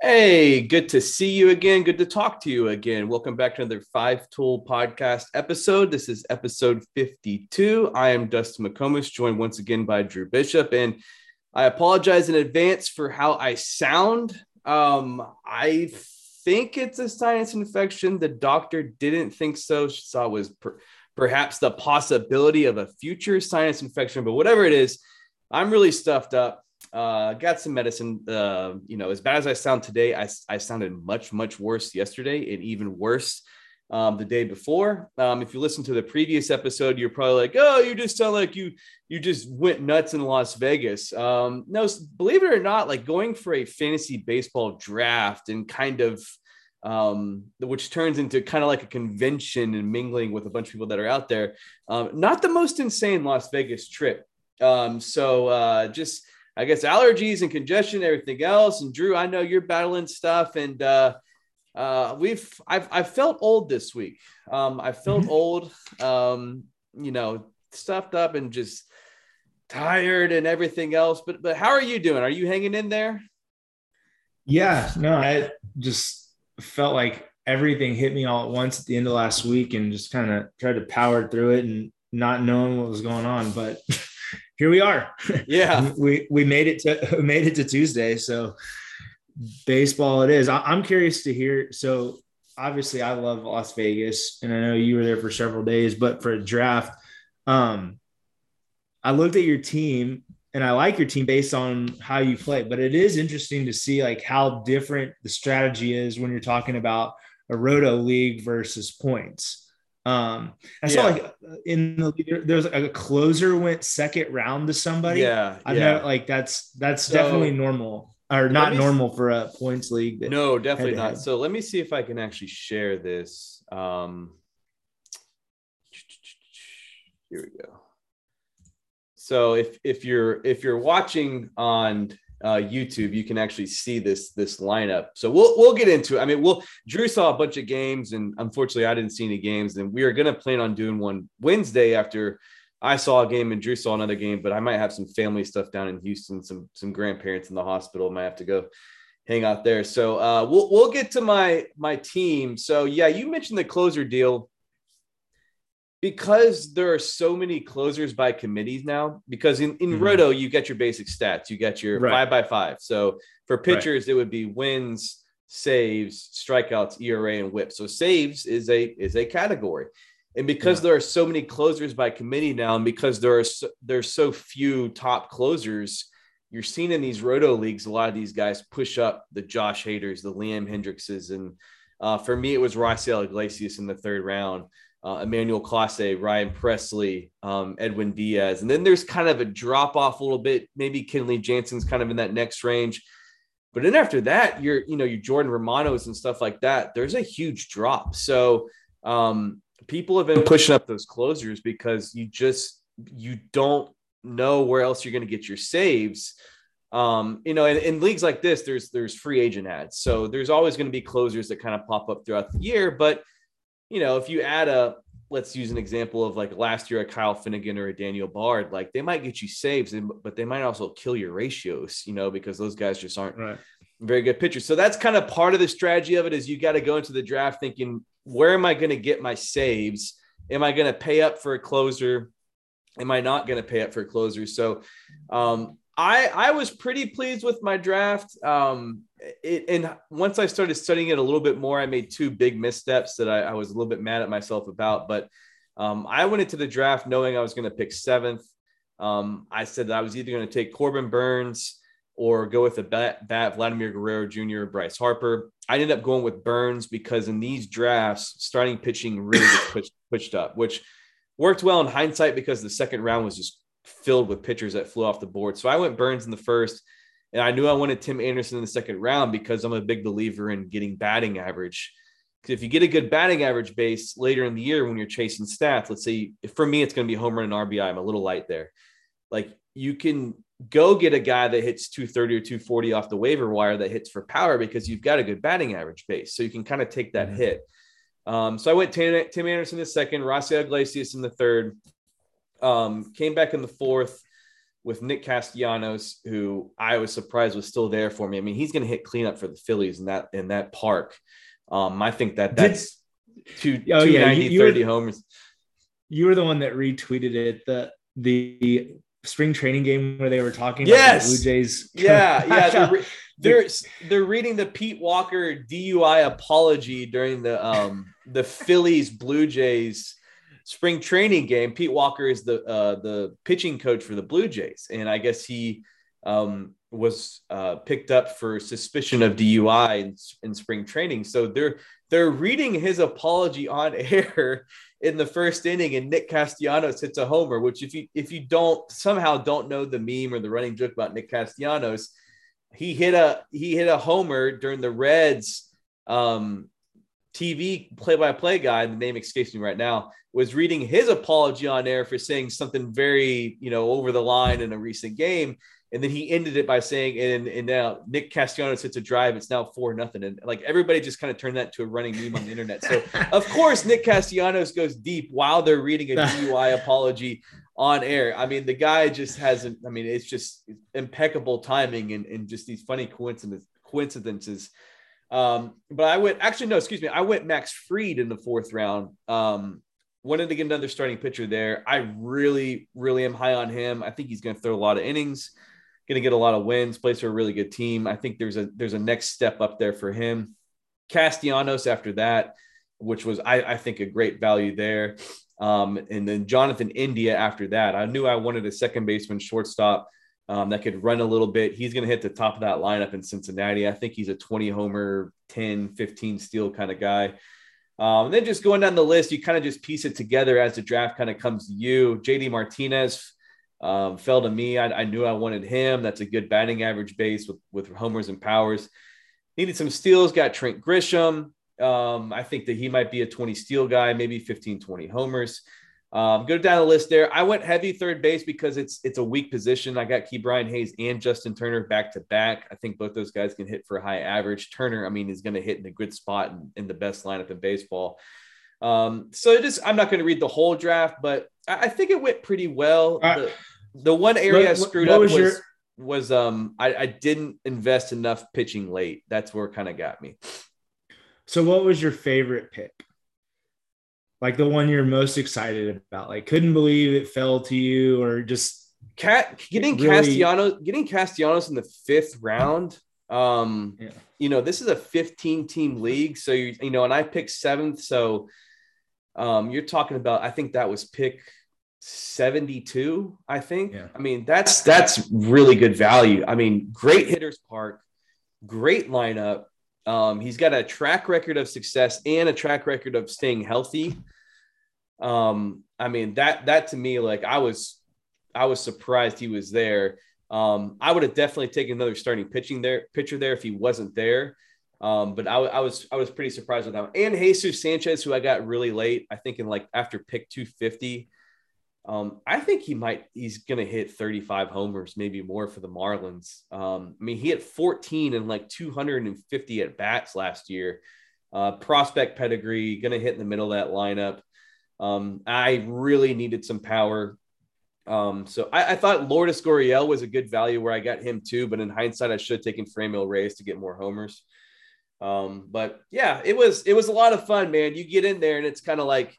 Hey, good to see you again. Good to talk to you again. Welcome back to another Five Tool Podcast episode. This is episode 52. I am Dustin McComas, joined once again by Drew Bishop. And I apologize in advance for how I sound. Um, I think it's a sinus infection. The doctor didn't think so. She saw it was per- perhaps the possibility of a future sinus infection, but whatever it is, I'm really stuffed up. Uh, got some medicine. Uh, you know, as bad as I sound today, I, I sounded much, much worse yesterday and even worse um, the day before. Um, if you listen to the previous episode, you're probably like, oh, you just sound like you you just went nuts in Las Vegas. Um, no, believe it or not, like going for a fantasy baseball draft and kind of um, which turns into kind of like a convention and mingling with a bunch of people that are out there. Um, not the most insane Las Vegas trip. Um, so uh, just I guess allergies and congestion, everything else. And Drew, I know you're battling stuff, and uh, uh, we've I've I felt old this week. Um, I felt mm-hmm. old. Um, you know, stuffed up and just tired and everything else. But but how are you doing? Are you hanging in there? Yeah, no, I just felt like everything hit me all at once at the end of last week and just kind of tried to power through it and not knowing what was going on. But here we are. Yeah. we we made it to made it to Tuesday. So baseball it is. I, am curious to hear. So obviously I love Las Vegas and I know you were there for several days, but for a draft, um, I looked at your team and I like your team based on how you play, but it is interesting to see like how different the strategy is when you're talking about a roto league versus points. Um, I yeah. saw like in the there's like a closer went second round to somebody. Yeah, I yeah. know like that's that's so, definitely normal or not normal for a points league. No, definitely not. So let me see if I can actually share this. Um, here we go. So if if you're if you're watching on uh, YouTube, you can actually see this this lineup. So we'll we'll get into it. I mean, we'll Drew saw a bunch of games, and unfortunately, I didn't see any games. And we are going to plan on doing one Wednesday after I saw a game and Drew saw another game. But I might have some family stuff down in Houston, some some grandparents in the hospital. Might have to go hang out there. So uh, we'll we'll get to my my team. So yeah, you mentioned the closer deal because there are so many closers by committees now, because in, in mm-hmm. Roto, you get your basic stats, you get your right. five by five. So for pitchers, right. it would be wins, saves, strikeouts, ERA, and whip. So saves is a is a category. And because yeah. there are so many closers by committee now, and because there are so, there's so few top closers, you're seeing in these roto leagues a lot of these guys push up the Josh Haders, the Liam Hendrikses, and uh, for me it was Raisel Iglesias in the third round uh, Emmanuel Clase, Ryan Pressly, um, Edwin Diaz. And then there's kind of a drop off a little bit. Maybe Kenley Jansen's kind of in that next range. But then after that, you're, you know, your Jordan Romanos and stuff like that. There's a huge drop. So um, people have been pushing up those closers because you just, you don't know where else you're going to get your saves. Um, you know, in, in leagues like this, there's there's free agent ads. So there's always going to be closers that kind of pop up throughout the year. But you know, if you add a, let's use an example of like last year a Kyle Finnegan or a Daniel Bard, like they might get you saves, but they might also kill your ratios, you know, because those guys just aren't right. very good pitchers. So that's kind of part of the strategy of it is you got to go into the draft thinking, where am I going to get my saves? Am I going to pay up for a closer? Am I not going to pay up for a closer? So um, I I was pretty pleased with my draft. Um, it, and once I started studying it a little bit more, I made two big missteps that I, I was a little bit mad at myself about. But um, I went into the draft knowing I was going to pick seventh. Um, I said that I was either going to take Corbin Burnes or go with a bat, bat Vladimir Guerrero Jr. or Bryce Harper. I ended up going with Burnes because in these drafts, starting pitching really pushed, pushed up, which worked well in hindsight because the second round was just filled with pitchers that flew off the board. So I went Burnes in the first. And I knew I wanted Tim Anderson in the second round because I'm a big believer in getting batting average. Because if you get a good batting average base later in the year when you're chasing stats, let's say for me, it's going to be home run and RBI. I'm a little light there. Like you can go get a guy that hits 230 or 240 off the waiver wire that hits for power because you've got a good batting average base. So you can kind of take that mm-hmm. hit. Um, so I went Tim, Tim Anderson in the second, Raisel Iglesias in the third, um, came back in the fourth with Nick Castellanos, who I was surprised was still there for me. I mean, he's going to hit cleanup for the Phillies in that in that park. Um, I think that that's two, oh, 290, yeah, you, 30 homers. You were the one that retweeted it. The the spring training game where they were talking yes. about the Blue Jays. Yeah, yeah. They're, re- they're, they're reading the Pete Walker DUI apology during the um the Phillies Blue Jays spring training game. Pete Walker is the uh, the pitching coach for the Blue Jays, and I guess he um, was uh, picked up for suspicion of DUI in, in spring training. So they're they're reading his apology on air in the first inning, and Nick Castellanos hits a homer. Which, if you if you don't somehow don't know the meme or the running joke about Nick Castellanos, he hit a he hit a homer during the Reds um, TV play-by-play guy. The name escapes me right now. Was reading his apology on air for saying something very you know over the line in a recent game and then he ended it by saying, and, and now Nick Castellanos hits a drive. It's now four nothing. And like everybody just kind of turned that to a running meme on the internet. So of course, Nick Castellanos goes deep while they're reading a DUI apology on air. I mean, the guy just hasn't, I mean, it's just impeccable timing and, and just these funny coincidences coincidences. Um, but I went actually, no, excuse me. I went Max Fried in the fourth round. Um, wanted to get another starting pitcher there. I really, really am high on him. I think he's going to throw a lot of innings going to get a lot of wins, plays for a really good team. I think there's a there's a next step up there for him. Castellanos after that, which was I, I think a great value there. Um, and then Jonathan India after that. I knew I wanted a second baseman shortstop um, that could run a little bit. He's going to hit the top of that lineup in Cincinnati. I think he's a 20 homer, 10, 15 steal kind of guy. Um, and then just going down the list, you kind of just piece it together as the draft kind of comes to you. JD Martinez, um, fell to me. I, I, knew I wanted him. That's a good batting average base with, with homers and powers. Needed some steals, got Trent Grisham. Um, I think that he might be a 20 steal guy, maybe 15, 20 homers. Um, go down the list there. I went heavy third base because it's it's a weak position. I got Ke'Bryan Hayes and Justin Turner back to back. I think both those guys can hit for a high average. Turner, I mean, is going to hit in a good spot in, in the best lineup in baseball. Um, so just I'm not going to read the whole draft, but I, I think it went pretty well. Uh, the, the, one area what, I screwed up was, was, your... was um I, I didn't invest enough pitching late. That's where it kind of got me. So what was your favorite pick? Like the one you're most excited about? Like couldn't believe it fell to you, or just Cat getting really... Castellanos getting Castellanos in the fifth round. Um, yeah. you know, this is a 15 team league, so you you know, and I picked seventh, so um, you're talking about, I think that was pick 72, I think. Yeah. I mean, that's that's really good value. I mean, great hitters park, great lineup. Um, he's got a track record of success and a track record of staying healthy. Um, I mean, that that to me, like I was I was surprised he was there. Um, I would have definitely taken another starting pitching there pitcher there if he wasn't there. Um, but I, I, was I was pretty surprised with that. And Jesus Sanchez, who I got really late, I think in like after pick 250. Um, I think he might he's gonna hit 35 homers, maybe more for the Marlins. Um, I mean, he hit 14 and like 250 at bats last year. Uh, prospect pedigree, gonna hit in the middle of that lineup. Um, I really needed some power. Um, so I, I, thought Lourdes Gurriel was a good value where I got him too, but in hindsight, I should have taken Franmil Reyes to get more homers. Um, but yeah, it was it was a lot of fun, man. You get in there and it's kind of like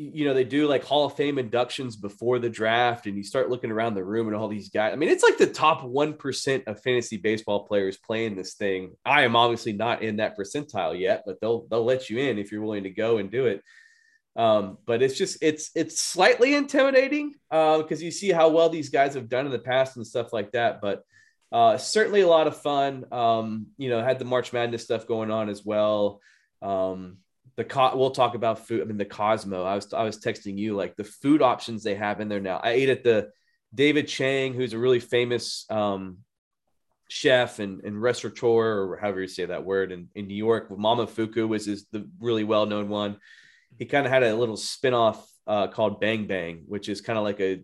you know, they do like Hall of Fame inductions before the draft, and you start looking around the room and all these guys. I mean, it's like the top 1% of fantasy baseball players playing this thing. I am obviously not in that percentile yet, but they'll they'll let you in if you're willing to go and do it. Um, but it's just it's it's slightly intimidating because uh, you see how well these guys have done in the past and stuff like that. But uh, certainly a lot of fun. Um, you know, had the March Madness stuff going on as well. Um, the co- we'll talk about food. I mean, the Cosmo. I was I was texting you like the food options they have in there now. I ate at the David Chang, who's a really famous um, chef and, and restaurateur, or however you say that word, in, in New York. Momofuku was his the really well known one. He kind of had a little spinoff uh, called Bang Bang, which is kind of like a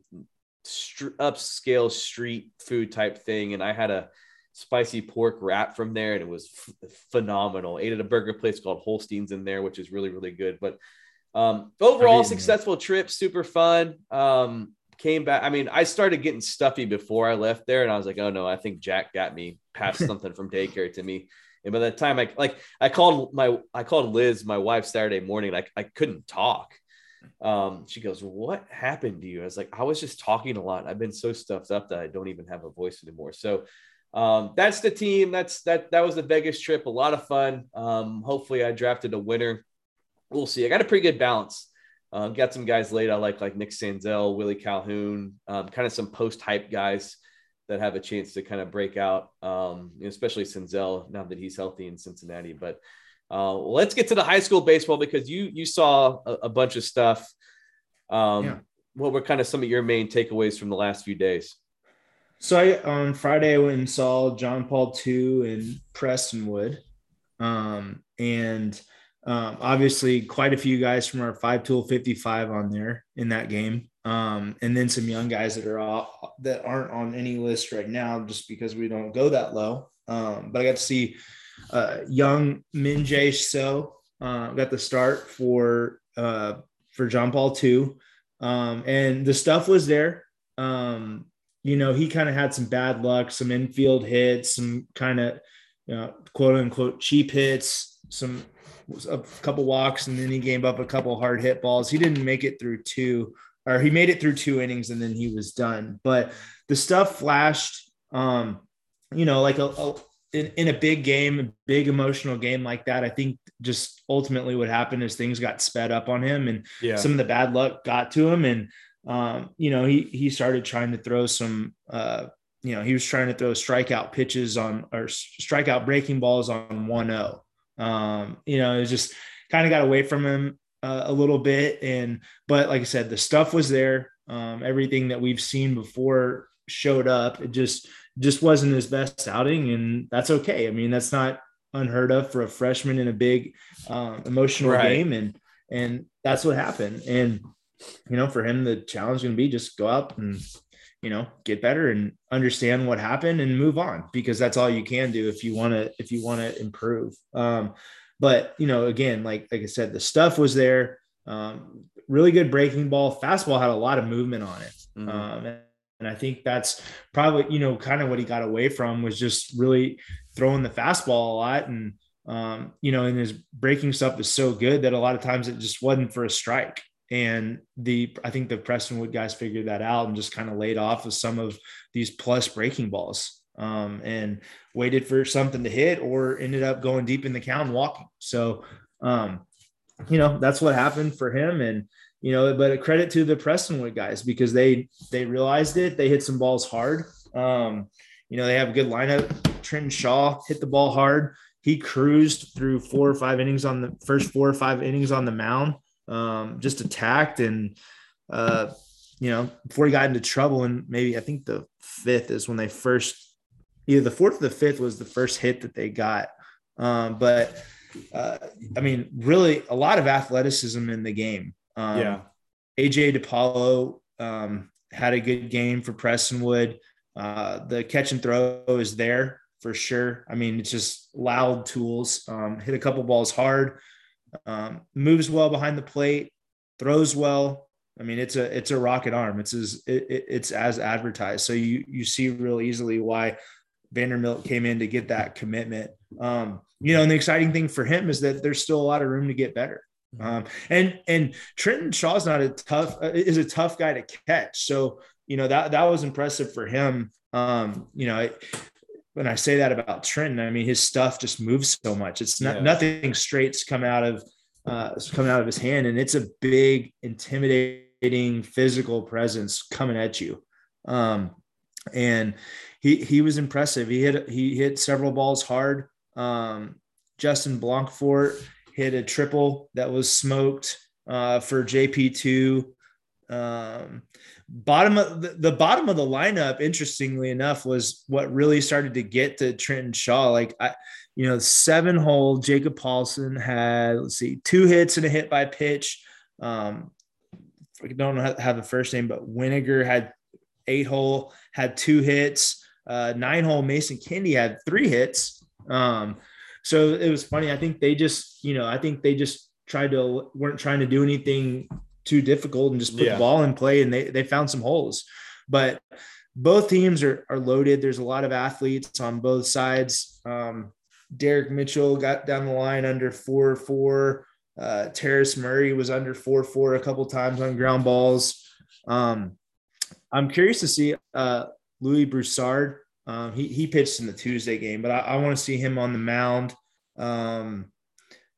upscale street food type thing. And I had a spicy pork wrap from there, and it was f- phenomenal. Ate at a burger place called Holstein's in there, which is really really good. But um, overall, successful trip, super fun. Um, came back. I mean, I started getting stuffy before I left there, and I was like, oh no, I think Jack got me, passed something from daycare to me. And by the time I like, I called my, I called Liz, my wife, Saturday morning. Like I couldn't talk. Um, she goes, "What happened to you?" I was like, "I was just talking a lot. I've been so stuffed up that I don't even have a voice anymore." So um, that's the team. That's that. That was the Vegas trip. A lot of fun. Um, hopefully, I drafted a winner. We'll see. I got a pretty good balance. Um, got some guys late. I like like Nick Senzel, Willie Calhoun, um, kind of some post hype guys that have a chance to kind of break out, um, especially Senzel now that he's healthy in Cincinnati. But uh, let's get to the high school baseball because you you saw a, a bunch of stuff. Um, yeah. What were kind of some of your main takeaways from the last few days? So I on Friday I went and saw John Paul II in Prestonwood, um, and um, obviously quite a few guys from our five tool fifty five on there in that game, um, and then some young guys that are all, that aren't on any list right now just because we don't go that low. Um, but I got to see uh, young Min Jae So uh, got the start for uh, for John Paul II, um, and the stuff was there. Um, you know, he kind of had some bad luck, some infield hits, some kind of you know, quote unquote cheap hits, some a couple walks, and then he gave up a couple hard hit balls. He didn't make it through two, or he made it through two innings and then he was done. But the stuff flashed. Um, you know, like a, a in, in a big game, a big emotional game like that, I think just ultimately what happened is things got sped up on him and yeah. some of the bad luck got to him. And, um, you know, he, he started trying to throw some, uh, you know, he was trying to throw strikeout pitches on or strikeout breaking balls on 1 0. Um, you know, it just kind of got away from him uh, a little bit. And, but like I said, the stuff was there. Um, everything that we've seen before showed up. It just, just wasn't his best outing, and that's okay. I mean, that's not unheard of for a freshman in a big um, emotional right. game, and and that's what happened. And you know, for him, the challenge is going to be just go out and you know get better and understand what happened and move on because that's all you can do if you want to if you want to improve. Um, but you know, again, like like I said, the stuff was there. Um, really good breaking ball. Fastball had a lot of movement on it. Mm-hmm. Um, and I think that's probably, you know, kind of what he got away from was just really throwing the fastball a lot. And, um, you know, and his breaking stuff is so good that a lot of times it just wasn't for a strike. And the, I think the Prestonwood guys figured that out and just kind of laid off of some of these plus breaking balls um, and waited for something to hit or ended up going deep in the count and walking. So, um, you know, that's what happened for him. And, you know, but a credit to the Prestonwood guys because they they realized it. They hit some balls hard. Um, you know, they have a good lineup. Trenton Shaw hit the ball hard. He cruised through four or five innings on the first four or five innings on the mound. Um, just attacked and uh, you know, before he got into trouble, and maybe I think the fifth is when they first either the fourth or the fifth was the first hit that they got. Um, but uh, I mean, really a lot of athleticism in the game. Um, yeah. AJ DePaulo um, had a good game for Prestonwood. Uh, the catch and throw is there for sure. I mean, it's just loud tools. Um, hit a couple balls hard, um, moves well behind the plate, throws well. I mean, it's a it's a rocket arm. It's as it, it's as advertised. So you you see real easily why Vanderbilt came in to get that commitment. Um, you know, and the exciting thing for him is that there's still a lot of room to get better. Mm-hmm. Um, and and Trenton Shaw's not a tough uh, is a tough guy to catch. So you know that that was impressive for him. Um, you know, when I say that about Trenton, I mean his stuff just moves so much. It's not yeah. nothing straight's come out of uh, coming out of his hand, and it's a big, intimidating physical presence coming at you. Um, and he he was impressive. He hit he hit several balls hard. Um, Justin Blancfort hit a triple that was smoked uh, for JP2. Um, bottom of the, the, bottom of the lineup, interestingly enough, was what really started to get to Trenton Shaw. Like I, you know, seven hole Jacob Paulson had let's see, two hits and a hit by pitch. Um, I don't know how the first name, but Winiger had eight hole, had two hits. Uh, nine hole Mason Kendi had three hits. Um, so it was funny. I think they just, you know, I think they just tried to weren't trying to do anything too difficult and just put yeah. the ball in play and they they found some holes. But both teams are are loaded. There's a lot of athletes on both sides. Um, Derek Mitchell got down the line under four four. Uh, Terrace Murray was under four four a couple times on ground balls. Um, I'm curious to see uh, Louis Broussard. Um, he he pitched in the Tuesday game, but I, I want to see him on the mound. Um,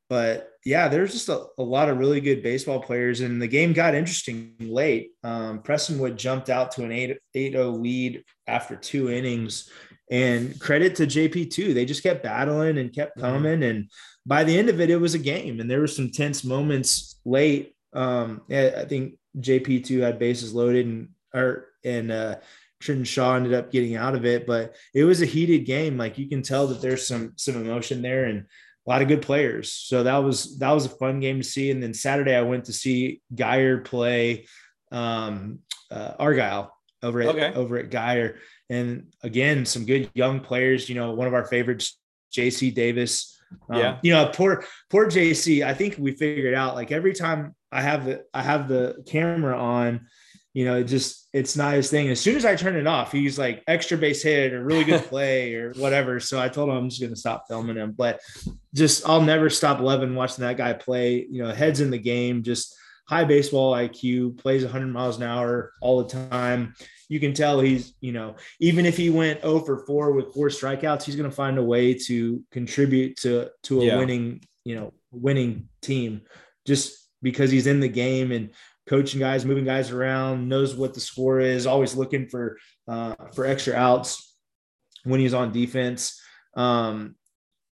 but yeah, there's just a, a, lot of really good baseball players, and the game got interesting late. Um, Prestonwood jumped out to an 8 0 lead after two innings. And credit to JP2. They just kept battling and kept mm-hmm. coming. And by the end of it, it was a game. And there were some tense moments late. Um, I think JP2 had bases loaded and or and uh Trenton Shaw ended up getting out of it, but it was a heated game. Like you can tell that there's some some emotion there and a lot of good players. So that was that was a fun game to see. And then Saturday I went to see Guyer play um, uh, Argyle over at okay. over at Guyer, and again some good young players. You know, one of our favorites, JC Davis. Um, yeah, you know, poor poor JC. I think we figured out like every time I have the I have the camera on you know, it just it's not his thing. As soon as I turn it off, he's like extra base hit or really good play or whatever. So I told him I'm just gonna stop filming him. But just I'll never stop loving watching that guy play. You know, heads in the game, just high baseball IQ, plays 100 miles an hour all the time. You can tell he's, you know, even if he went 0 for 4 with four strikeouts, he's going to find a way to contribute to to a yeah. winning, you know, winning team just because he's in the game and coaching guys, moving guys around, knows what the score is, always looking for uh, for extra outs when he's on defense. Um,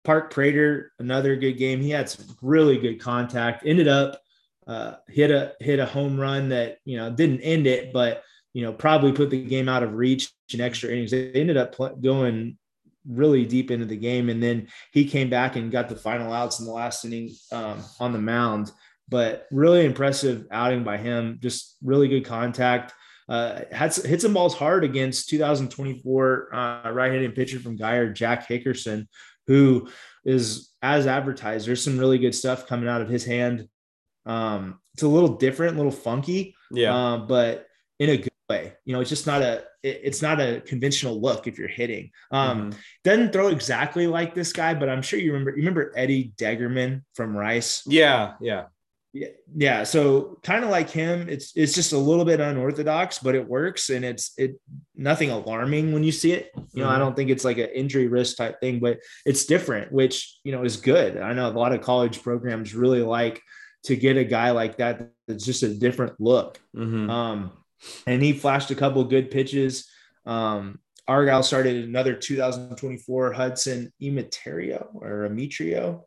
Park Prater, another good game. He had some really good contact. Ended up uh, hit a hit a home run that you know didn't end it, but you know probably put the game out of reach in extra innings. They ended up pl- going really deep into the game, and then he came back and got the final outs in the last inning um, on the mound but really impressive outing by him. Just really good contact. Uh, had hit some balls hard against 2024 uh, right-handed pitcher from Guyer, Jack Hickerson, who is as advertised. There's some really good stuff coming out of his hand. Um, it's a little different, a little funky, yeah, uh, but in a good way. You know, it's just not a it, it's not a conventional look if you're hitting. Um, mm-hmm. doesn't throw exactly like this guy, but I'm sure you remember. You remember Eddie Degerman from Rice? Yeah, yeah. Yeah, yeah. So kind of like him, it's it's just a little bit unorthodox, but it works, and it's it nothing alarming when you see it. You know, mm-hmm. I don't think it's like an injury risk type thing, but it's different, which you know is good. I know a lot of college programs really like to get a guy like that that's just a different look. Mm-hmm. Um, and he flashed a couple good pitches. Um, Argyle started another 2024 Hudson Emeterio or Emetrio,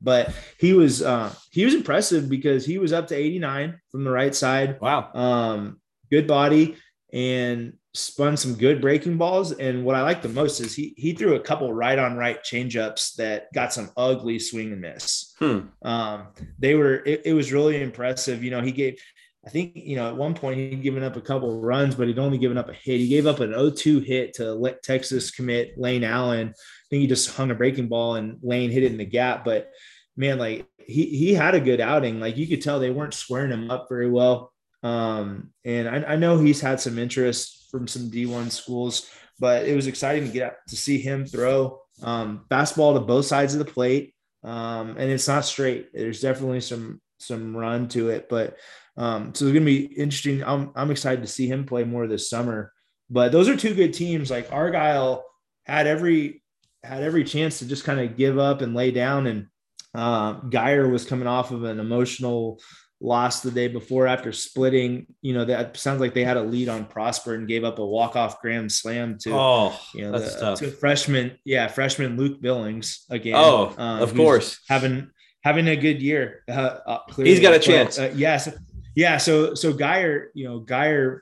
but he was uh, he was impressive because he was up to 89 from the right side. Wow, um, good body and spun some good breaking balls. And what I like the most is he he threw a couple right on right changeups that got some ugly swing and miss. Hmm. Um, they were it, it was really impressive. You know, he gave I think, you know, at one point he'd given up a couple runs, but he'd only given up a hit. He gave up an 0-2 hit to let Texas commit Lane Allen. I think he just hung a breaking ball and Lane hit it in the gap. But man, like he he had a good outing. Like you could tell they weren't squaring him up very well. Um, and I, I know he's had some interest from some D1 schools, but it was exciting to get to see him throw um, fastball to both sides of the plate. Um, and it's not straight. There's definitely some some run to it, but um, so it's going to be interesting. I'm, I'm excited to see him play more this summer. But those are two good teams. Like Argyle had every had every chance to just kind of give up and lay down. And uh, Guyer was coming off of an emotional loss the day before after splitting. You know that sounds like they had a lead on Prosper and gave up a walk off grand slam to oh you know the, to freshman yeah freshman Luke Billings again. Oh, um, of course, having having a good year. Uh, uh, He's got a chance. Uh, yes. Yeah. So, so Guyer, you know, Guyer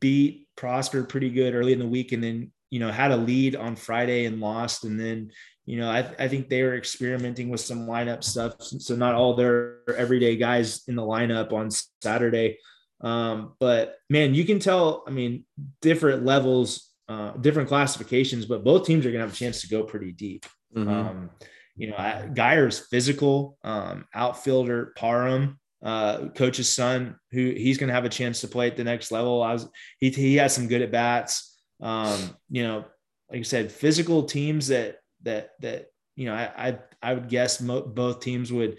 beat Prosper pretty good early in the week and then, you know, had a lead on Friday and lost. And then, you know, I, I think they were experimenting with some lineup stuff. So not all their everyday guys in the lineup on Saturday. Um, but man, you can tell, I mean, different levels, uh, different classifications, but both teams are going to have a chance to go pretty deep. Mm-hmm. Um, you know, Guyer's physical, um, outfielder Parham uh, coach's son, who he's going to have a chance to play at the next level. I was he he has some good at bats. Um, you know, like I said, physical teams that that that you know I I, I would guess mo- both teams would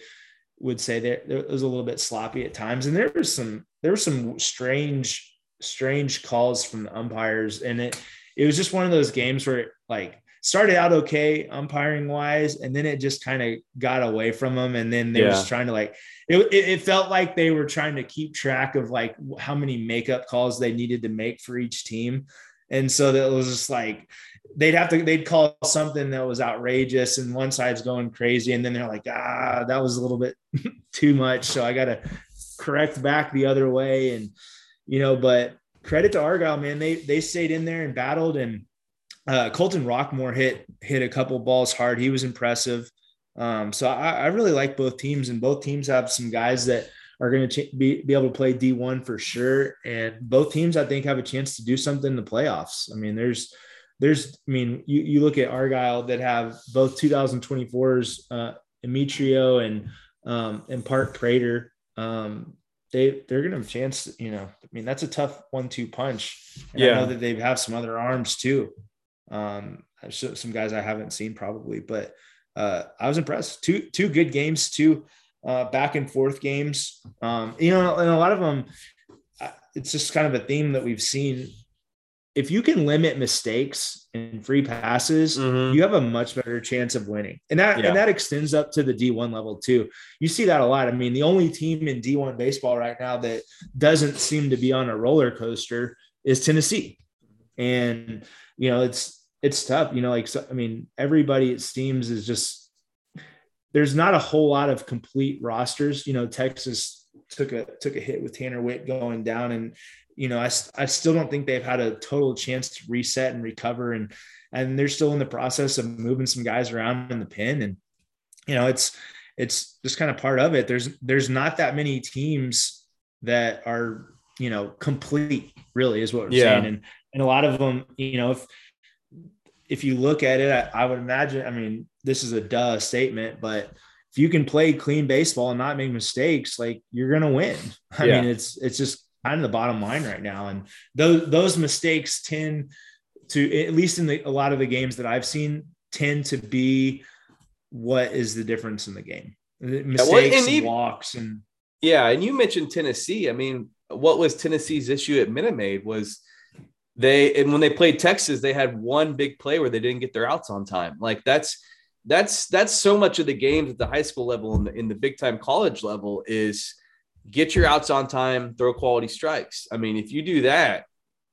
would say that it was a little bit sloppy at times, and there was some there were some strange strange calls from the umpires, and it it was just one of those games where like started out okay umpiring wise, and then it just kind of got away from them, and then they yeah. was trying to like it, it felt like they were trying to keep track of like how many makeup calls they needed to make for each team. And so that was just like they'd have to they'd call something that was outrageous and one side's going crazy and then they're like ah that was a little bit too much so i got to correct back the other way and you know but credit to argyle man they they stayed in there and battled and uh, colton rockmore hit hit a couple balls hard he was impressive um, so I, I really like both teams and both teams have some guys that are going to ch- be, be able to play d1 for sure and both teams i think have a chance to do something in the playoffs i mean there's there's, I mean, you, you look at Argyle that have both 2024's uh, Demetrio and um, and Park Prater. Um, they they're gonna have a chance. You know, I mean, that's a tough one-two punch. And yeah. I know that they have some other arms too. Um, some guys I haven't seen probably, but uh, I was impressed. Two two good games, two uh, back and forth games. Um, you know, and a lot of them, it's just kind of a theme that we've seen if you can limit mistakes and free passes, mm-hmm. you have a much better chance of winning. And that yeah. and that extends up to the D1 level too. You see that a lot. I mean, the only team in D1 baseball right now that doesn't seem to be on a roller coaster is Tennessee. And you know, it's it's tough, you know, like so, I mean, everybody it seems is just there's not a whole lot of complete rosters. You know, Texas took a took a hit with Tanner Witt going down and you know, I, I still don't think they've had a total chance to reset and recover. And, and they're still in the process of moving some guys around in the pin. And, you know, it's, it's just kind of part of it. There's, there's not that many teams that are, you know, complete really is what we're yeah. saying. And, and a lot of them, you know, if, if you look at it, I, I would imagine, I mean, this is a duh statement, but if you can play clean baseball and not make mistakes, like you're going to win. I yeah. mean, it's, it's just kind of the bottom line right now. And those those mistakes tend to, at least in the, a lot of the games that I've seen, tend to be what is the difference in the game. Mistakes, yeah, well, and even, walks, and yeah. And you mentioned Tennessee. I mean, what was Tennessee's issue at Minute Maid was they and when they played Texas, they had one big play where they didn't get their outs on time. Like that's that's that's so much of the games at the high school level and the, in the big time college level is get your outs on time, throw quality strikes. I mean, if you do that,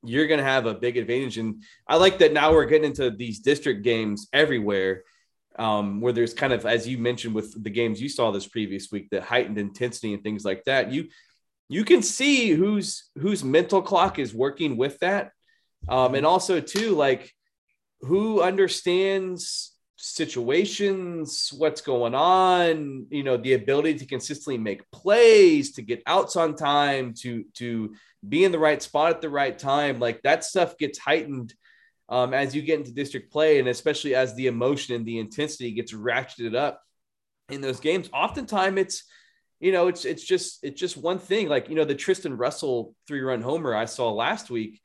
you're going to have a big advantage. And I like that now we're getting into these district games everywhere, um, where there's kind of, as you mentioned with the games you saw this previous week, the heightened intensity and things like that. You you can see whose whose mental clock is working with that, um, and also too like who understands situations, what's going on, you know, the ability to consistently make plays, to get outs on time, to to be in the right spot at the right time, like that stuff gets heightened um, as you get into district play, and especially as the emotion and the intensity gets ratcheted up in those games. Oftentimes, it's you know, it's it's just it's just one thing. Like you know, the Tristan Russell three run homer I saw last week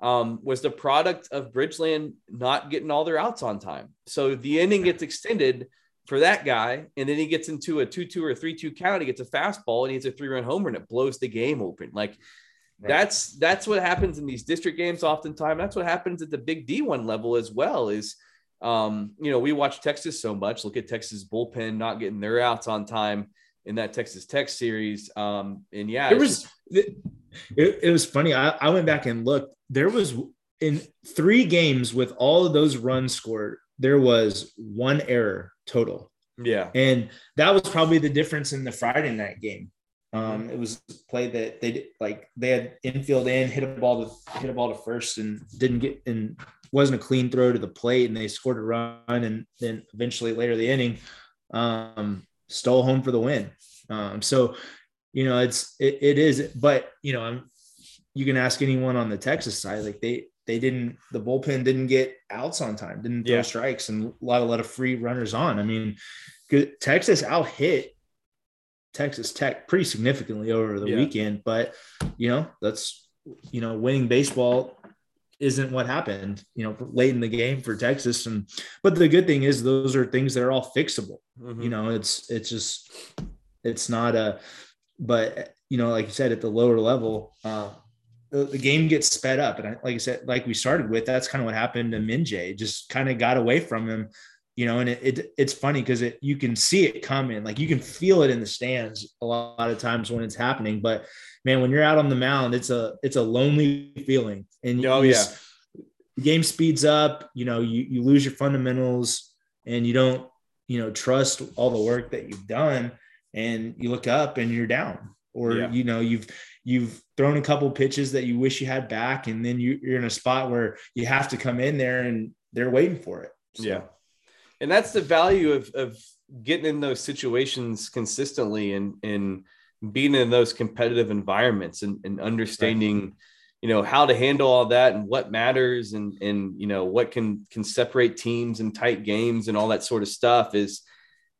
um, was the product of Bridgeland not getting all their outs on time. So the inning gets extended for that guy, and then he gets into a 2 2 or 3 2 count. He gets a fastball and he hits a three run homer and it blows the game open. Like right. that's that's what happens in these district games oftentimes. That's what happens at the big D1 level as well. Is um, you know, we watch Texas so much. Look at Texas bullpen not getting their outs on time in that Texas Tech series. Um, and yeah, it was just... it, it was funny. I, I went back and looked there was in three games with all of those runs scored, there was one error total. Yeah. And that was probably the difference in the Friday night game. Um, it was play that they did like they had infield in, hit a ball to hit a ball to first and didn't get and wasn't a clean throw to the plate and they scored a run and then eventually later the inning um, stole home for the win. Um, so you know it's it, it is but you know I'm you can ask anyone on the Texas side, like they they didn't the bullpen didn't get outs on time, didn't throw yeah. strikes, and a lot a lot of free runners on. I mean, Texas out hit Texas Tech pretty significantly over the yeah. weekend. But you know, that's you know, winning baseball isn't what happened, you know, late in the game for Texas. And but the good thing is those are things that are all fixable. Mm-hmm. You know, it's it's just it's not a but you know, like you said, at the lower level, uh, the, the, game gets sped up. And I, like I said, like we started with, that's kind of what happened to Minjay, just kind of got away from him, you know, and it, it it's funny because it you can see it coming, like you can feel it in the stands a lot, lot of times when it's happening. But man, when you're out on the mound, it's a it's a lonely feeling. And oh yeah, the game speeds up. You know, you you lose your fundamentals, and you don't you know trust all the work that you've done, and you look up and you're down, or yeah. you know you've you've thrown a couple pitches that you wish you had back, and then you, you're in a spot where you have to come in there and they're waiting for it. So. Yeah, and that's the value of of getting in those situations consistently and and being in those competitive environments and, and understanding right. you know how to handle all that and what matters and and you know what can can separate teams and tight games and all that sort of stuff is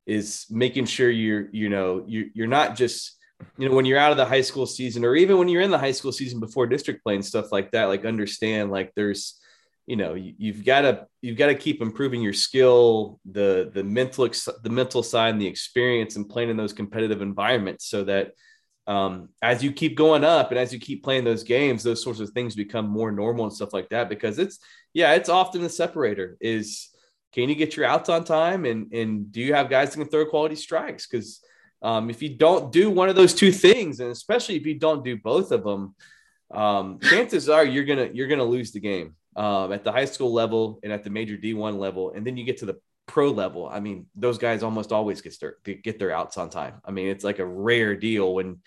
is making sure you're you know you you're not just you know when you're out of the high school season or even when you're in the high school season before district play and stuff like that like understand like there's you know you, have got to you've got to keep improving your skill the the mental the mental side and the experience and playing in those competitive environments so that um, as you keep going up and as you keep playing those games those sorts of things become more normal and stuff like that because it's yeah it's often the separator is can you get your outs on time and and do you have guys that can throw quality strikes? Because um, if you don't do one of those two things and especially if you don't do both of them um, chances are you're gonna you're gonna lose the game um, at the high school level and at the major D1 level, and then you get to the pro level. I mean, those guys almost always get their get their outs on time. I mean, it's like a rare deal when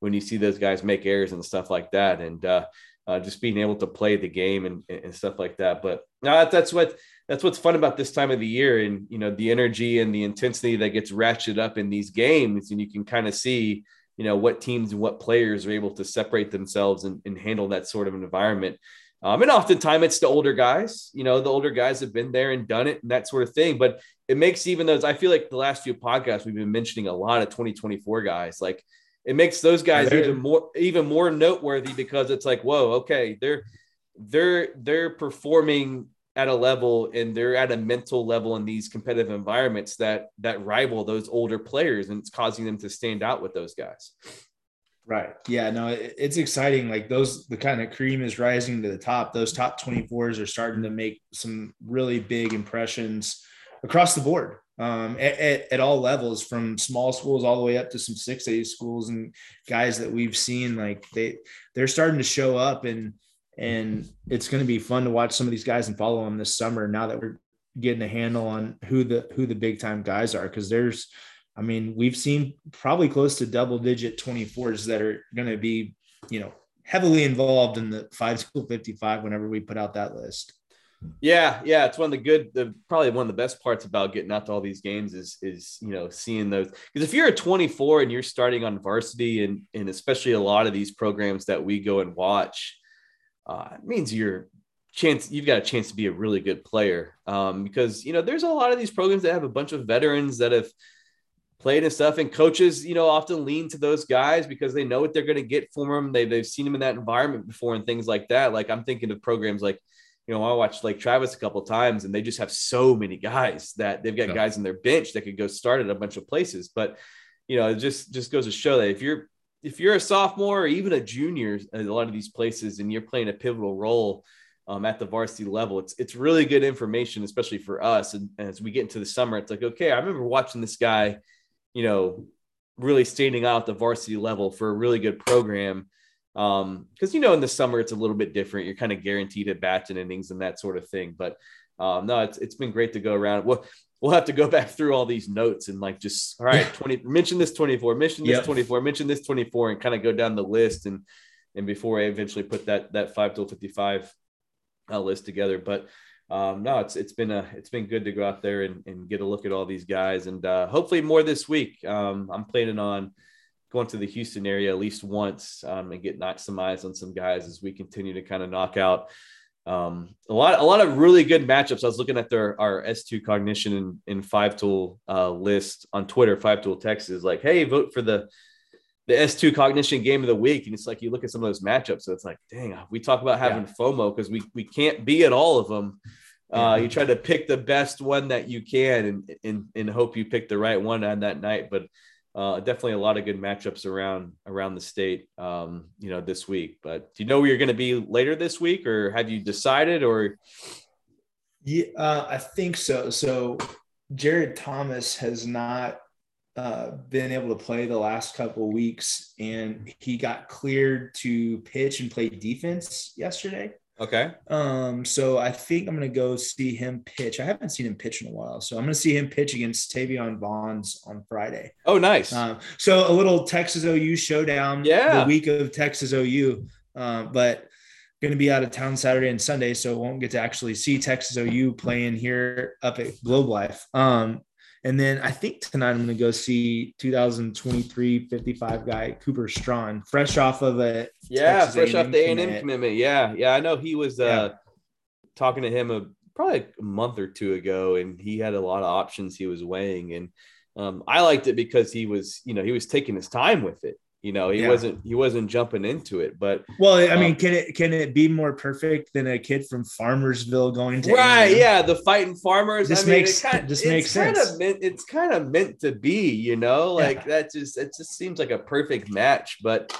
when you see those guys make errors and stuff like that, and uh, uh, just being able to play the game and, and stuff like that. But no, that's what that's what's fun about this time of the year, and you know the energy and the intensity that gets ratcheted up in these games, and you can kind of see you know what teams and what players are able to separate themselves and, and handle that sort of an environment. Um, and oftentimes it's the older guys, you know, the older guys have been there and done it and that sort of thing. But it makes even those, I feel like the last few podcasts, we've been mentioning a lot of 2024 guys. Like it makes those guys even more, even more noteworthy because it's like, whoa, okay, they're, they're, they're performing at a level and they're at a mental level in these competitive environments that, that rival those older players and it's causing them to stand out with those guys. Right. Yeah. No, it's exciting. Like those, the kind of cream is rising to the top. Those top 24s are starting to make some really big impressions across the board um, at, at, at, all levels, from small schools all the way up to some six A schools and guys that we've seen. Like they, they're starting to show up, and and it's going to be fun to watch some of these guys and follow them this summer. Now that we're getting a handle on who the who the big time guys are, because there's I mean, we've seen probably close to double digit 24s that are going to be, you know, heavily involved in the five tool 55 whenever we put out that list. Yeah, yeah, it's one of the good, the probably one of the best parts about getting out to all these games is is you know seeing those because if you're a 24 and you're starting on varsity and and especially a lot of these programs that we go and watch, uh, it means you're chance you've got a chance to be a really good player um, because you know there's a lot of these programs that have a bunch of veterans that have played and stuff. And coaches, you know, often lean to those guys because they know what they're going to get from them. They, they've seen them in that environment before and things like that. Like I'm thinking of programs like, you know, I watched like Travis a couple times and they just have so many guys that they've got yeah. guys in their bench that could go start at a bunch of places. But, you know, it just, just goes to show that if you're, if you're a sophomore or even a junior at a lot of these places and you're playing a pivotal role, um, at the varsity level. It's it's really good information, especially for us. And, and, as we get into the summer, it's like, okay, I remember watching this guy you know, really standing out at the varsity level for a really good program. Um, because you know, in the summer it's a little bit different. You're kind of guaranteed at bats and innings and that sort of thing. But um, no, it's it's been great to go around. Well, we'll have to go back through all these notes and like just all right, 20 mention this 24, mention this yep. 24, mention this 24, and kind of go down the list and and before I eventually put that that five tool 55 uh, list together. But um, no, it's it's been a it's been good to go out there and, and get a look at all these guys, and uh, hopefully more this week. Um, I'm planning on going to the Houston area at least once um, and get knock some eyes on some guys as we continue to kind of knock out um, a lot, a lot of really good matchups. I was looking at their our S2 cognition in, in five tool uh, list on Twitter. Five tool text is like, hey, vote for the the S2 cognition game of the week. And it's like you look at some of those matchups. So it's like, dang, we talk about having yeah. FOMO because we we can't be at all of them. Uh, you try to pick the best one that you can and, and, and hope you pick the right one on that night. But uh, definitely a lot of good matchups around around the state, um, you know, this week. But do you know where you're going to be later this week, or have you decided? Or yeah, uh, I think so. So Jared Thomas has not uh, been able to play the last couple weeks, and he got cleared to pitch and play defense yesterday. Okay. Um, so I think I'm gonna go see him pitch. I haven't seen him pitch in a while, so I'm gonna see him pitch against Tavion Bonds on Friday. Oh, nice. Um, so a little Texas OU showdown. Yeah. The week of Texas OU, um, but going to be out of town Saturday and Sunday, so won't get to actually see Texas OU playing here up at Globe Life. Um, and then I think tonight I'm going to go see 2023 55 guy Cooper Strachan, fresh off of a yeah, Texas fresh A&M off the A and M commitment. Yeah, yeah, I know he was uh, yeah. talking to him a, probably a month or two ago, and he had a lot of options he was weighing, and um, I liked it because he was, you know, he was taking his time with it. You know, he yeah. wasn't he wasn't jumping into it, but well, I mean, um, can it can it be more perfect than a kid from Farmersville going to right? Yeah, the fighting farmers. This I mean, makes kind this makes sense. Kind of meant, it's kind of meant to be, you know, like yeah. that. Just it just seems like a perfect match. But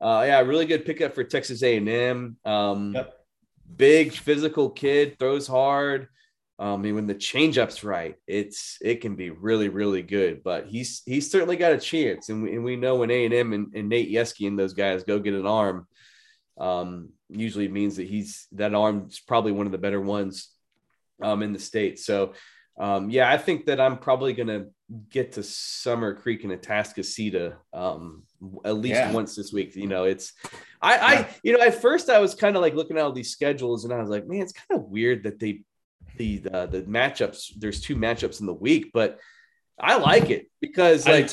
uh, yeah, really good pickup for Texas A and M. Um, yep. Big physical kid, throws hard. Um, I mean, when the changeup's right, it's it can be really, really good. But he's he's certainly got a chance, and we, and we know when A and M and Nate Yeskie and those guys go get an arm, um, usually means that he's that arm's probably one of the better ones um, in the state. So, um, yeah, I think that I'm probably gonna get to Summer Creek and Atascocita um, at least yeah. once this week. You know, it's I, yeah. I you know at first I was kind of like looking at all these schedules and I was like, man, it's kind of weird that they the uh, the matchups. There's two matchups in the week, but I like it because like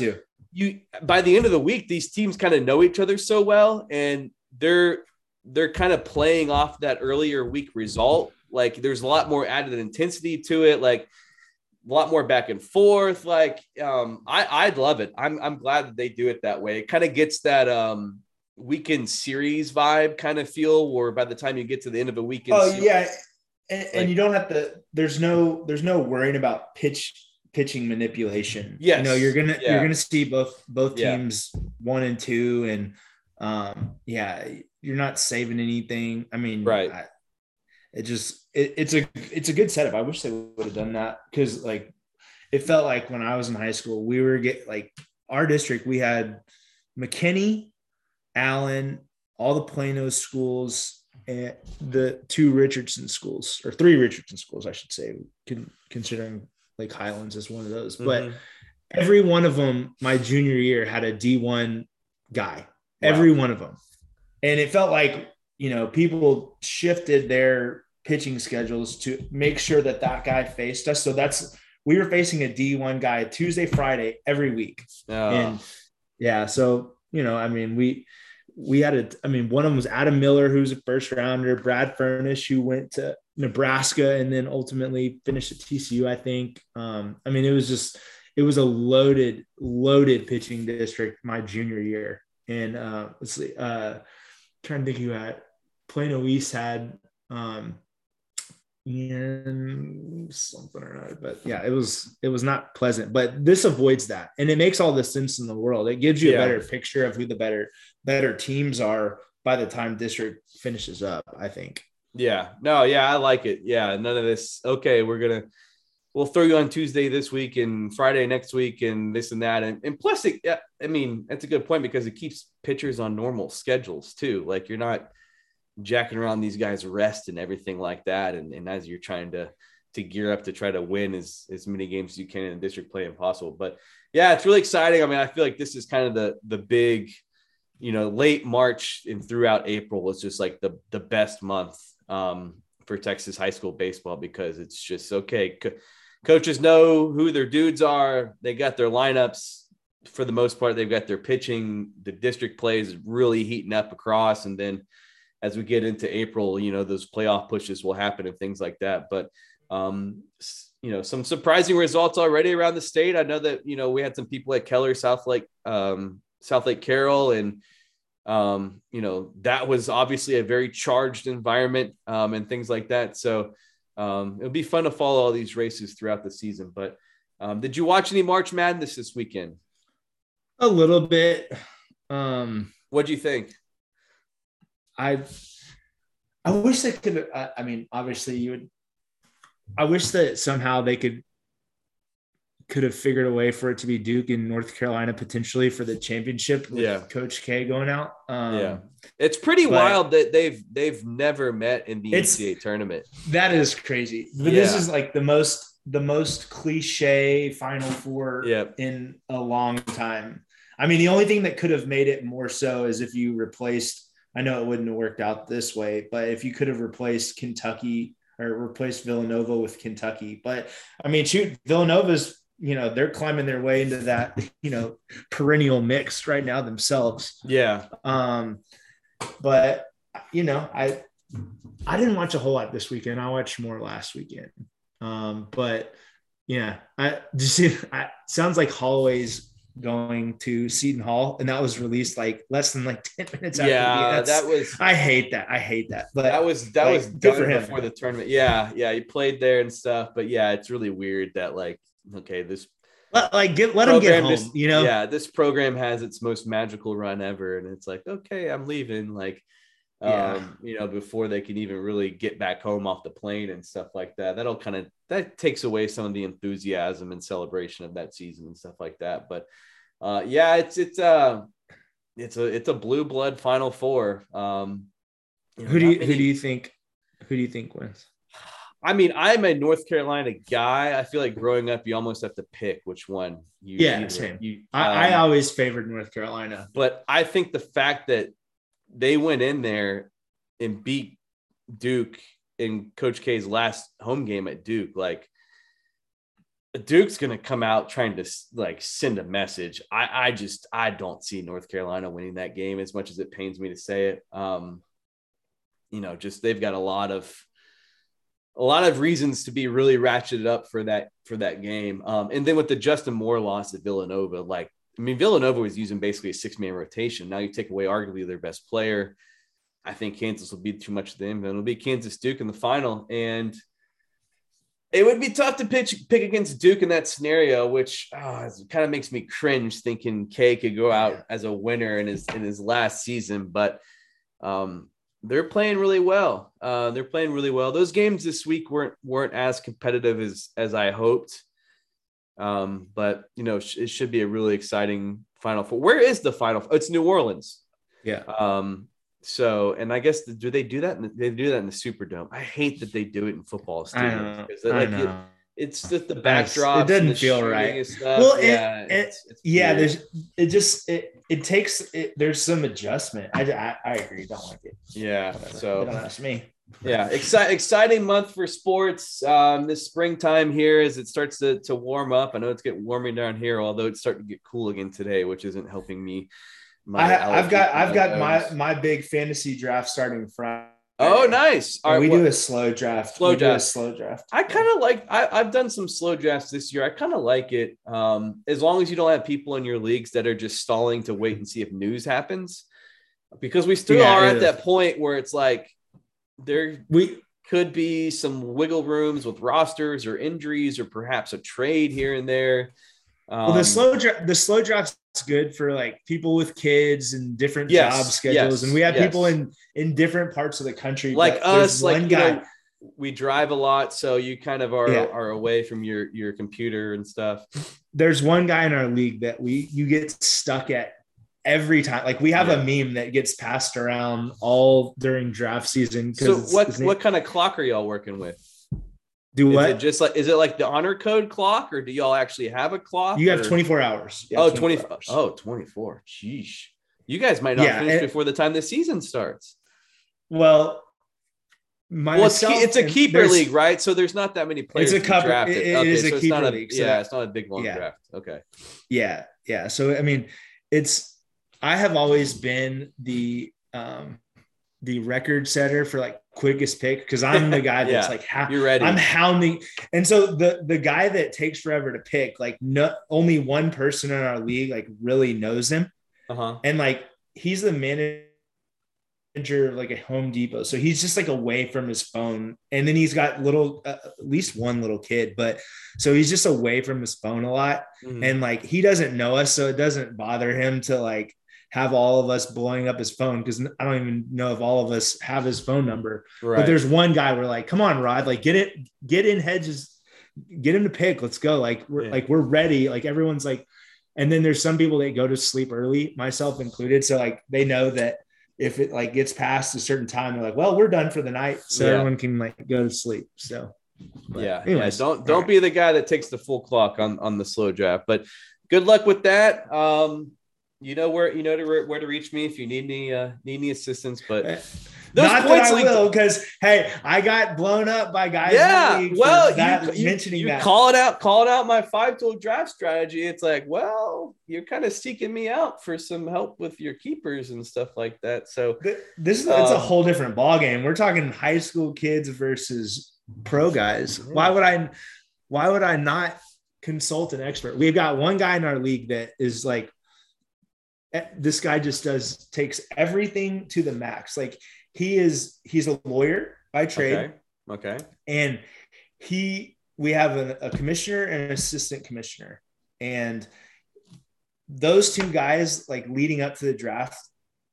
you by the end of the week, these teams kind of know each other so well, and they're they're kind of playing off that earlier week result. Like there's a lot more added intensity to it. Like a lot more back and forth. Like um, I I'd love it. I'm I'm glad that they do it that way. It kind of gets that um weekend series vibe kind of feel where by the time you get to the end of a weekend oh series, yeah and, like, and, you don't have to there's no there's no worrying about pitch pitching manipulation. Yeah you know you're gonna yeah. you're gonna see both both teams yeah. one and two and um yeah you're not saving anything. I mean right. I, it just it, it's a it's a good setup. I wish they would have done that because like it felt like when i was in high school we were get like our district we had mckinney allen all the plano schools and the two Richardson schools or three Richardson schools, I should say, con- considering Lake Highlands is one of those. Mm-hmm. But every one of them, my junior year, had a D1 guy, wow. every one of them. And it felt like, you know, people shifted their pitching schedules to make sure that that guy faced us. So that's, we were facing a D1 guy Tuesday, Friday, every week. Oh. And yeah, so, you know, I mean, we, we had a, I mean, one of them was Adam Miller, who's a first rounder, Brad Furnish, who went to Nebraska and then ultimately finished at TCU, I think. Um, I mean, it was just, it was a loaded, loaded pitching district my junior year. And uh, let's see, uh, trying to think who had Plano East had um, and something or another. But yeah, it was it was not pleasant. But this avoids that, and it makes all the sense in the world. It gives you yeah. a better picture of who the better better teams are by the time district finishes up. I think. Yeah. No. Yeah, I like it. Yeah. None of this. Okay, we're gonna we'll throw you on Tuesday this week and Friday next week and this and that. And, and plus, it, yeah, I mean, that's a good point because it keeps pitchers on normal schedules too. Like you're not jacking around these guys' rest and everything like that. And, and as you're trying to to gear up to try to win as as many games as you can in the district play impossible. But yeah, it's really exciting. I mean, I feel like this is kind of the the big, you know, late March and throughout April was just like the the best month um, for Texas high school baseball because it's just okay. Co- coaches know who their dudes are. They got their lineups for the most part. They've got their pitching. The district plays really heating up across, and then as we get into April, you know, those playoff pushes will happen and things like that. But um, you know, some surprising results already around the state. I know that you know we had some people at Keller, Southlake, um, Southlake Carroll, and um, you know that was obviously a very charged environment um, and things like that. So um, it'll be fun to follow all these races throughout the season. But um, did you watch any March Madness this weekend? A little bit. Um, what do you think? I I wish they could. I, I mean, obviously, you would. I wish that somehow they could could have figured a way for it to be Duke in North Carolina potentially for the championship. yeah, Coach K going out. Um, yeah, it's pretty wild that they've they've never met in the NCAA tournament. That is crazy. But yeah. this is like the most the most cliche Final Four yep. in a long time. I mean, the only thing that could have made it more so is if you replaced I know it wouldn't have worked out this way, but if you could have replaced Kentucky or replaced Villanova with Kentucky, but I mean, shoot, Villanova's you know they're climbing their way into that you know perennial mix right now themselves. Yeah. Um, but you know, I I didn't watch a whole lot this weekend. I watched more last weekend. Um, but yeah, I just. I, sounds like Holloway's going to Seton Hall, and that was released like less than like ten minutes after. Yeah, that was. I hate that. I hate that. But that was that like, was good for him before the tournament. Yeah, yeah, he played there and stuff. But yeah, it's really weird that like okay, this let, like get let him get home. Just, you know, yeah, this program has its most magical run ever, and it's like okay, I'm leaving. Like. Yeah. Um, you know, before they can even really get back home off the plane and stuff like that. That'll kind of that takes away some of the enthusiasm and celebration of that season and stuff like that. But uh, yeah, it's it's uh it's a it's a blue blood final four. Um, you know, who do you many... who do you think who do you think wins? I mean, I'm a North Carolina guy. I feel like growing up, you almost have to pick which one you. Yeah, same. You, um, I, I um, always favored North Carolina, but I think the fact that they went in there and beat Duke in Coach K's last home game at Duke, like Duke's going to come out trying to like send a message. I, I just I don't see North Carolina winning that game as much as it pains me to say it. Um, you know, just they've got a lot of a lot of reasons to be really ratcheted up for that for that game. Um, and then with the Justin Moore loss at Villanova, like I mean, Villanova was using basically a six man rotation. Now you take away arguably their best player. I think Kansas will be too much of them. And it'll be Kansas Duke in the final. And it would be tough to pitch pick against Duke in that scenario, which oh, kind of makes me cringe thinking K could go out as a winner in his in his last season. But um, they're playing really well. Uh, they're playing really well. Those games this week weren't weren't as competitive as as I hoped. Um, but you know, it should be a really exciting Final Four. Where is the Final? Four? It's New Orleans. Yeah. Um, so, and I guess do they do that? In the, they do that in the Superdome. I hate that they do it in football stadiums because like it, it's just the backdrop. It doesn't feel right. Well, yeah, it, it's, it's yeah. There's it just it it takes it. There's some adjustment. I I, I agree. Don't like it. Yeah. Whatever. So don't ask me. Yeah, exci- exciting month for sports. Um, this springtime here as it starts to, to warm up. I know it's getting warmer down here, although it's starting to get cool again today, which isn't helping me I, have got I've got my my big fantasy draft starting Friday. Oh, nice! All right, we what, do a slow draft. Slow we draft. slow draft. I kind of like. I, have done some slow drafts this year. I kind of like it. Um, as long as you don't have people in your leagues that are just stalling to wait and see if news happens, because we still yeah, are at that point where it's like there we could be some wiggle rooms with rosters or injuries or perhaps a trade here and there. Um, well, the slow draft, the slow draft's good for like people with kids and different yes, job schedules, yes, and we have yes. people in in different parts of the country. Like us, like guy, know, we drive a lot, so you kind of are yeah. are away from your your computer and stuff. There's one guy in our league that we you get stuck at every time. Like we have yeah. a meme that gets passed around all during draft season. So what what kind of clock are y'all working with? Do what? Is it just like is it like the honor code clock or do y'all actually have a clock? You have 24 hours. oh, 24 20, Oh, 24. Sheesh. You guys might not yeah, finish before the time the season starts. Well, well, it's, it's a keeper league, right? So there's not that many players. It's a cover. Drafted. It, it okay, is so a keeper a, league. So yeah, it's not a big long yeah. draft. Okay. Yeah, yeah. So I mean, it's I have always been the um the record setter for like quickest pick because I'm the guy that's Yeah. like ha- You're ready. I'm hounding, and so the the guy that takes forever to pick, like no, only one person in our league like really knows him, uh-huh. and like he's the manager of like a Home Depot, so he's just like away from his phone, and then he's got little uh, at least one little kid, but so he's just away from his phone a lot, Mhm. and like he doesn't know us, so it doesn't bother him to like have all of us blowing up his phone because I don't even know if all of us have his phone number. right. But there's one guy we're like, come on, Rod, like get it, get in hedges, get him to pick. Let's go. Like we're Yeah. like we're ready. Like everyone's like, and then there's some people that go to sleep early, myself included. So like they know that if it like gets past a certain time, they're like, well, we're done for the night. So Yeah. everyone can like go to sleep. So but yeah, anyways, yeah. Don't don't right. be the guy that takes the full clock on on the slow draft. But good luck with that. Um, you know where you know to, where to reach me if you need any uh, need any assistance. But Eh, those Not points that I will, because hey, I got blown up by guys. in the yeah, well, that, you, you, mentioning you that. calling out calling out my five tool draft strategy. It's like, well, you're kind of seeking me out for some help with your keepers and stuff like that. So This is it's a Um, whole different ball game. We're talking high school kids versus pro guys. Why would I? Why would I not consult an expert? We've got one guy in our league that is like, Eh, this guy just does takes everything to the max. Like he is, he's a lawyer by trade, okay, okay, and he we have a, a commissioner and an assistant commissioner, and those two guys like leading up to the draft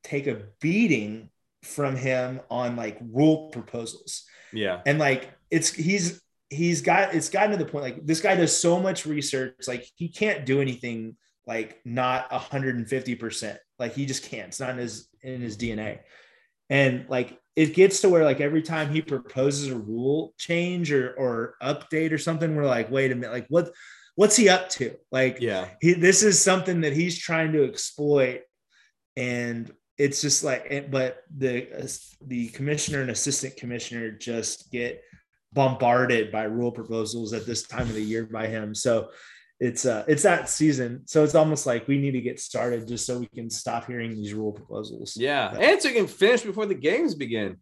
take a beating from him on like rule proposals. Yeah, and like it's he's he's got it's gotten to the point like this guy does so much research like he can't do anything like not 150% like he just can't. It's not in his in his dna and like it gets to where like every time he proposes a rule change or or update or something we're like wait a minute like what what's he up to? Like yeah. he, this is something that he's trying to exploit. And it's just like but the the commissioner and assistant commissioner just get bombarded by rule proposals at this time of the year by him. So it's uh it's that season so it's almost like we need to get started just so we can stop hearing these rule proposals Yeah, and so you can finish before the games begin.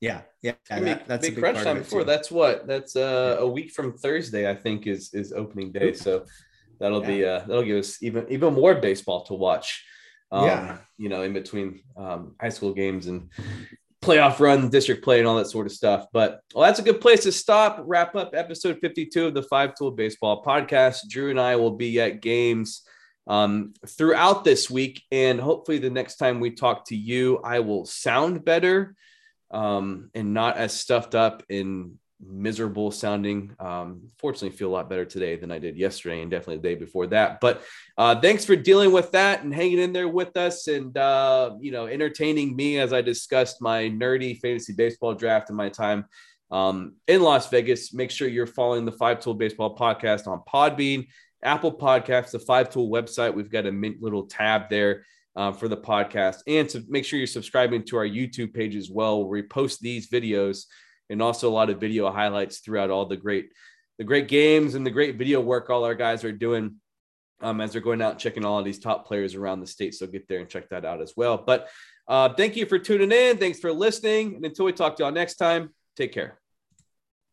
yeah yeah I mean, that- that's a big big crunch time before. too. That's what. That's uh, a week from Thursday. I think is is opening day. So that'll be uh, that'll give us even even more baseball to watch. Um, Yeah. you know, in between um, high school games and playoff run, district play, and all that sort of stuff. But well, that's a good place to stop. Wrap up episode fifty-two of the Five Tool Baseball Podcast. Drew and I will be at games um, throughout this week, and hopefully the next time we talk to you, I will sound better um, and not as stuffed up and miserable sounding. Um, fortunately, feel a lot better today than I did yesterday, and definitely the day before that. But uh, thanks for dealing with that and hanging in there with us, and uh, you know, entertaining me as I discussed my nerdy fantasy baseball draft and my time um, in Las Vegas. Make sure you're following the Five Tool Baseball Podcast on Podbean, Apple Podcasts, the Five Tool website. We've got a mint little tab there uh, for the podcast, and to make sure you're subscribing to our YouTube page as well. Where we post these videos and also a lot of video highlights throughout all the great the great games and the great video work all our guys are doing um, as they're going out checking all of these top players around the state. So get there and check that out as well. But uh, thank you for tuning in. Thanks for listening. And until we talk to y'all next time, take care.